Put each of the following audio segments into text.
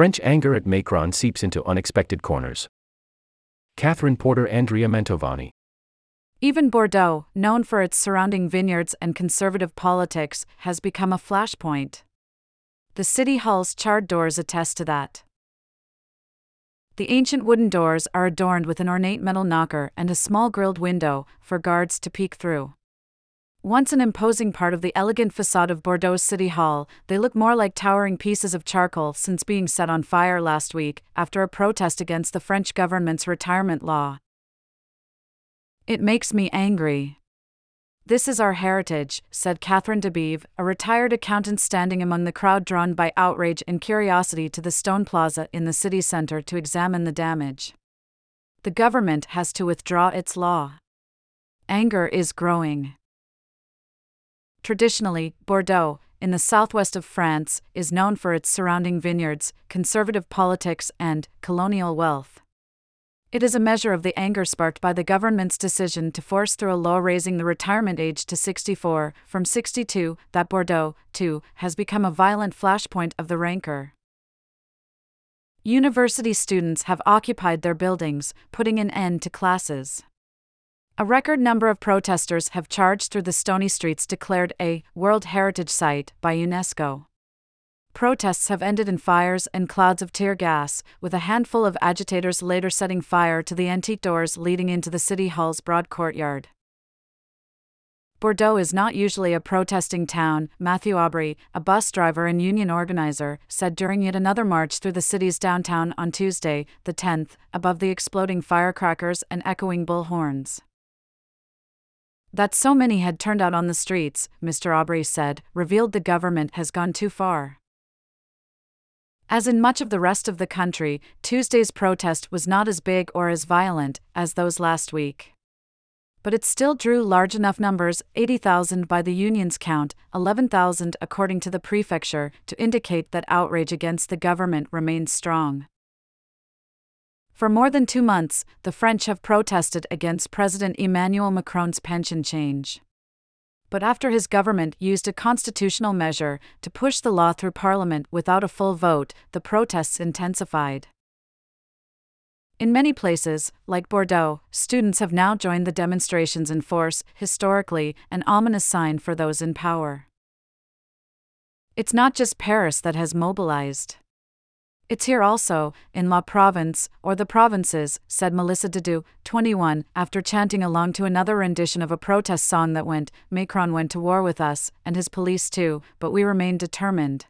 French anger at Macron seeps into unexpected corners. Catherine Porter Andrea Mantovani. Even Bordeaux, known for its surrounding vineyards and conservative politics, has become a flashpoint. The city hall's charred doors attest to that. The ancient wooden doors are adorned with an ornate metal knocker and a small grilled window for guards to peek through. Once an imposing part of the elegant facade of Bordeaux City Hall, they look more like towering pieces of charcoal since being set on fire last week after a protest against the French government's retirement law. It makes me angry. This is our heritage, said Catherine Debive, a retired accountant standing among the crowd drawn by outrage and curiosity to the stone plaza in the city center to examine the damage. The government has to withdraw its law. Anger is growing. Traditionally, Bordeaux, in the southwest of France, is known for its surrounding vineyards, conservative politics, and colonial wealth. It is a measure of the anger sparked by the government's decision to force through a law raising the retirement age to 64 from 62 that Bordeaux, too, has become a violent flashpoint of the rancor. University students have occupied their buildings, putting an end to classes. A record number of protesters have charged through the stony streets declared a World Heritage Site by UNESCO. Protests have ended in fires and clouds of tear gas, with a handful of agitators later setting fire to the antique doors leading into the City Hall's broad courtyard. Bordeaux is not usually a protesting town, Matthew Aubry, a bus driver and union organizer, said during yet another march through the city's downtown on Tuesday, the 10th, above the exploding firecrackers and echoing bull horns. That so many had turned out on the streets, Mr. Aubry said, revealed the government has gone too far. As in much of the rest of the country, Tuesday's protest was not as big or as violent as those last week. But it still drew large enough numbers 80,000 by the union's count, 11,000 according to the prefecture to indicate that outrage against the government remains strong. For more than two months, the French have protested against President Emmanuel Macron's pension change but after his government used a constitutional measure to push the law through parliament without a full vote, the protests intensified. In many places, like Bordeaux, students have now joined the demonstrations in force, historically, an ominous sign for those in power. It's not just Paris that has mobilized. It's here also, in La province, or the provinces, said Melissa Dedou, 21, after chanting along to another rendition of a protest song that went, Macron went to war with us, and his police too, but we remain determined.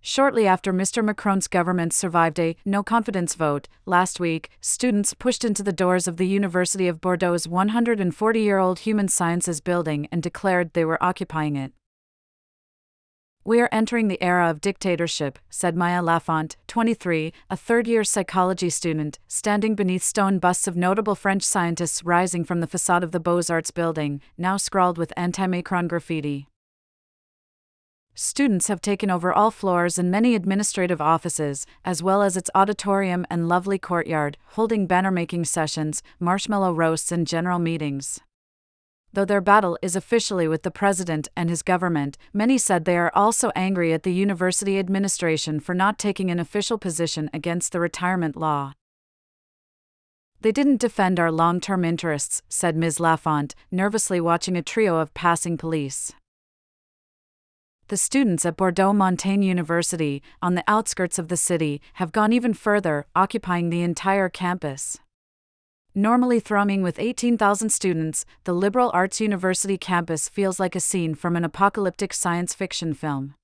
Shortly after Mr. Macron's government survived a no confidence vote, last week, students pushed into the doors of the University of Bordeaux's 140 year old Human Sciences building and declared they were occupying it. We are entering the era of dictatorship, said Maya Lafont, 23, a third year psychology student, standing beneath stone busts of notable French scientists rising from the facade of the Beaux Arts building, now scrawled with anti Macron graffiti. Students have taken over all floors and many administrative offices, as well as its auditorium and lovely courtyard, holding banner making sessions, marshmallow roasts, and general meetings. Though their battle is officially with the president and his government, many said they are also angry at the university administration for not taking an official position against the retirement law. They didn't defend our long term interests, said Ms. Lafont, nervously watching a trio of passing police. The students at Bordeaux Montaigne University, on the outskirts of the city, have gone even further, occupying the entire campus. Normally thrumming with 18,000 students, the Liberal Arts University campus feels like a scene from an apocalyptic science fiction film.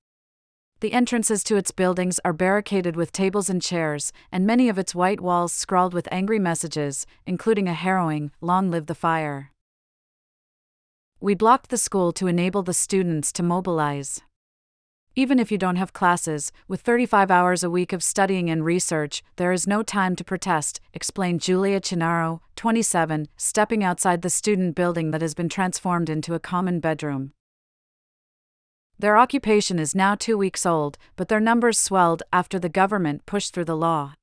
The entrances to its buildings are barricaded with tables and chairs, and many of its white walls scrawled with angry messages, including a harrowing, Long live the fire. We blocked the school to enable the students to mobilize. Even if you don't have classes, with 35 hours a week of studying and research, there is no time to protest, explained Julia Chinaro, 27, stepping outside the student building that has been transformed into a common bedroom. Their occupation is now two weeks old, but their numbers swelled after the government pushed through the law.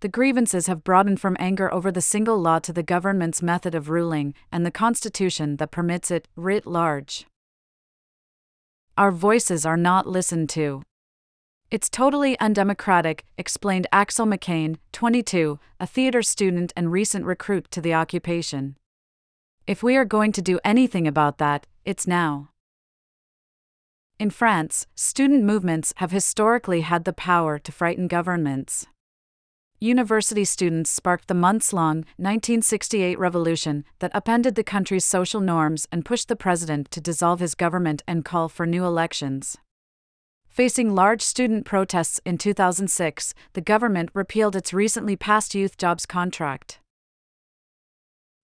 The grievances have broadened from anger over the single law to the government's method of ruling and the constitution that permits it, writ large. Our voices are not listened to. It's totally undemocratic, explained Axel McCain, 22, a theater student and recent recruit to the occupation. If we are going to do anything about that, it's now. In France, student movements have historically had the power to frighten governments. University students sparked the months long 1968 revolution that upended the country's social norms and pushed the president to dissolve his government and call for new elections. Facing large student protests in 2006, the government repealed its recently passed youth jobs contract.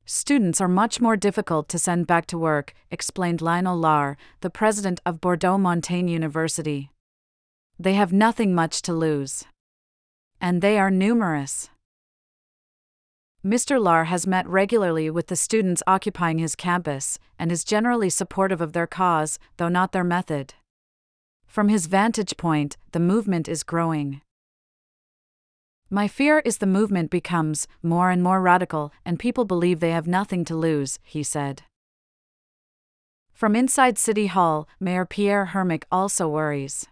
Students are much more difficult to send back to work, explained Lionel Lahr, the president of Bordeaux Montaigne University. They have nothing much to lose. And they are numerous. Mr. Lahr has met regularly with the students occupying his campus and is generally supportive of their cause, though not their method. From his vantage point, the movement is growing. My fear is the movement becomes more and more radical, and people believe they have nothing to lose, he said. From inside City Hall, Mayor Pierre Hurmic also worries.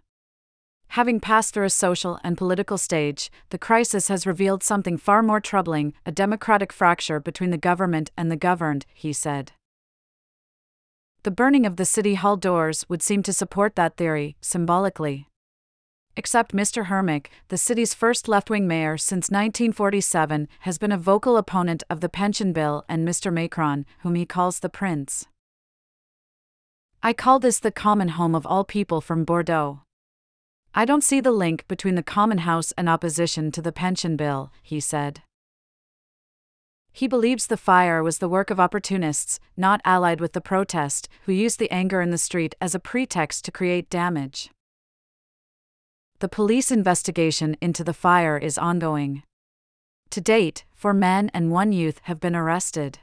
Having passed through a social and political stage, the crisis has revealed something far more troubling a democratic fracture between the government and the governed, he said. The burning of the City Hall doors would seem to support that theory, symbolically. Except Mr. Hurmic, the city's first left wing mayor since 1947, has been a vocal opponent of the pension bill and Mr. Macron, whom he calls the prince. I call this the common home of all people from Bordeaux. I don't see the link between the Common House and opposition to the pension bill, he said. He believes the fire was the work of opportunists, not allied with the protest, who used the anger in the street as a pretext to create damage. The police investigation into the fire is ongoing. To date, four men and one youth have been arrested.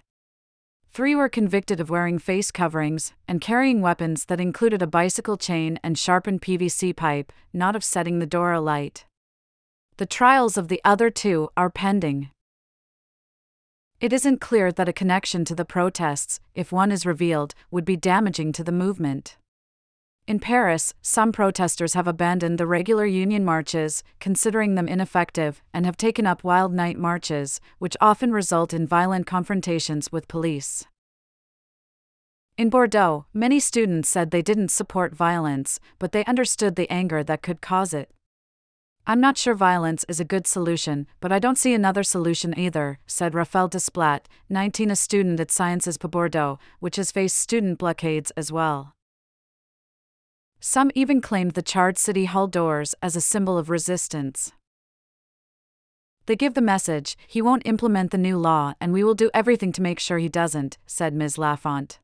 Three were convicted of wearing face coverings and carrying weapons that included a bicycle chain and sharpened PVC pipe, not of setting the door alight. The trials of the other two are pending. It isn't clear that a connection to the protests, if one is revealed, would be damaging to the movement. In Paris, some protesters have abandoned the regular union marches, considering them ineffective, and have taken up wild night marches, which often result in violent confrontations with police. In Bordeaux, many students said they didn't support violence, but they understood the anger that could cause it. I'm not sure violence is a good solution, but I don't see another solution either, said Raphael Desplat, 19, a student at Sciences Po Bordeaux, which has faced student blockades as well. Some even claimed the charred City Hall doors as a symbol of resistance. They give the message he won't implement the new law and we will do everything to make sure he doesn't, said Ms. Lafont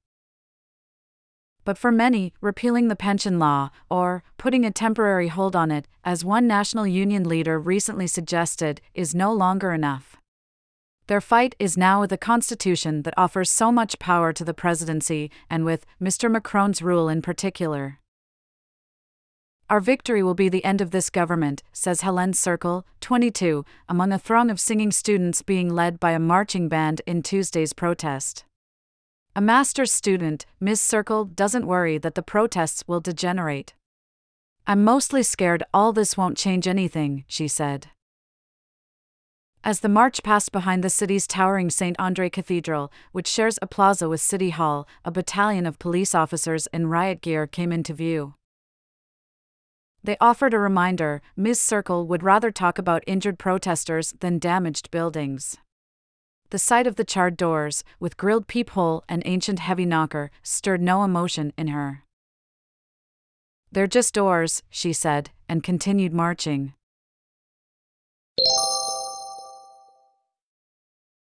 but for many, repealing the pension law, or putting a temporary hold on it, as one national union leader recently suggested, is no longer enough. Their fight is now with a constitution that offers so much power to the presidency, and with Mr. Macron's rule in particular. Our victory will be the end of this government, says Helene Circle, 22, among a throng of singing students being led by a marching band in Tuesday's protest. A master's student, Ms. Circle, doesn't worry that the protests will degenerate. I'm mostly scared all this won't change anything, she said. As the march passed behind the city's towering St. Andre Cathedral, which shares a plaza with City Hall, a battalion of police officers in riot gear came into view. They offered a reminder Ms. Circle would rather talk about injured protesters than damaged buildings. The sight of the charred doors, with grilled peephole and ancient heavy knocker, stirred no emotion in her. They're just doors, she said, and continued marching.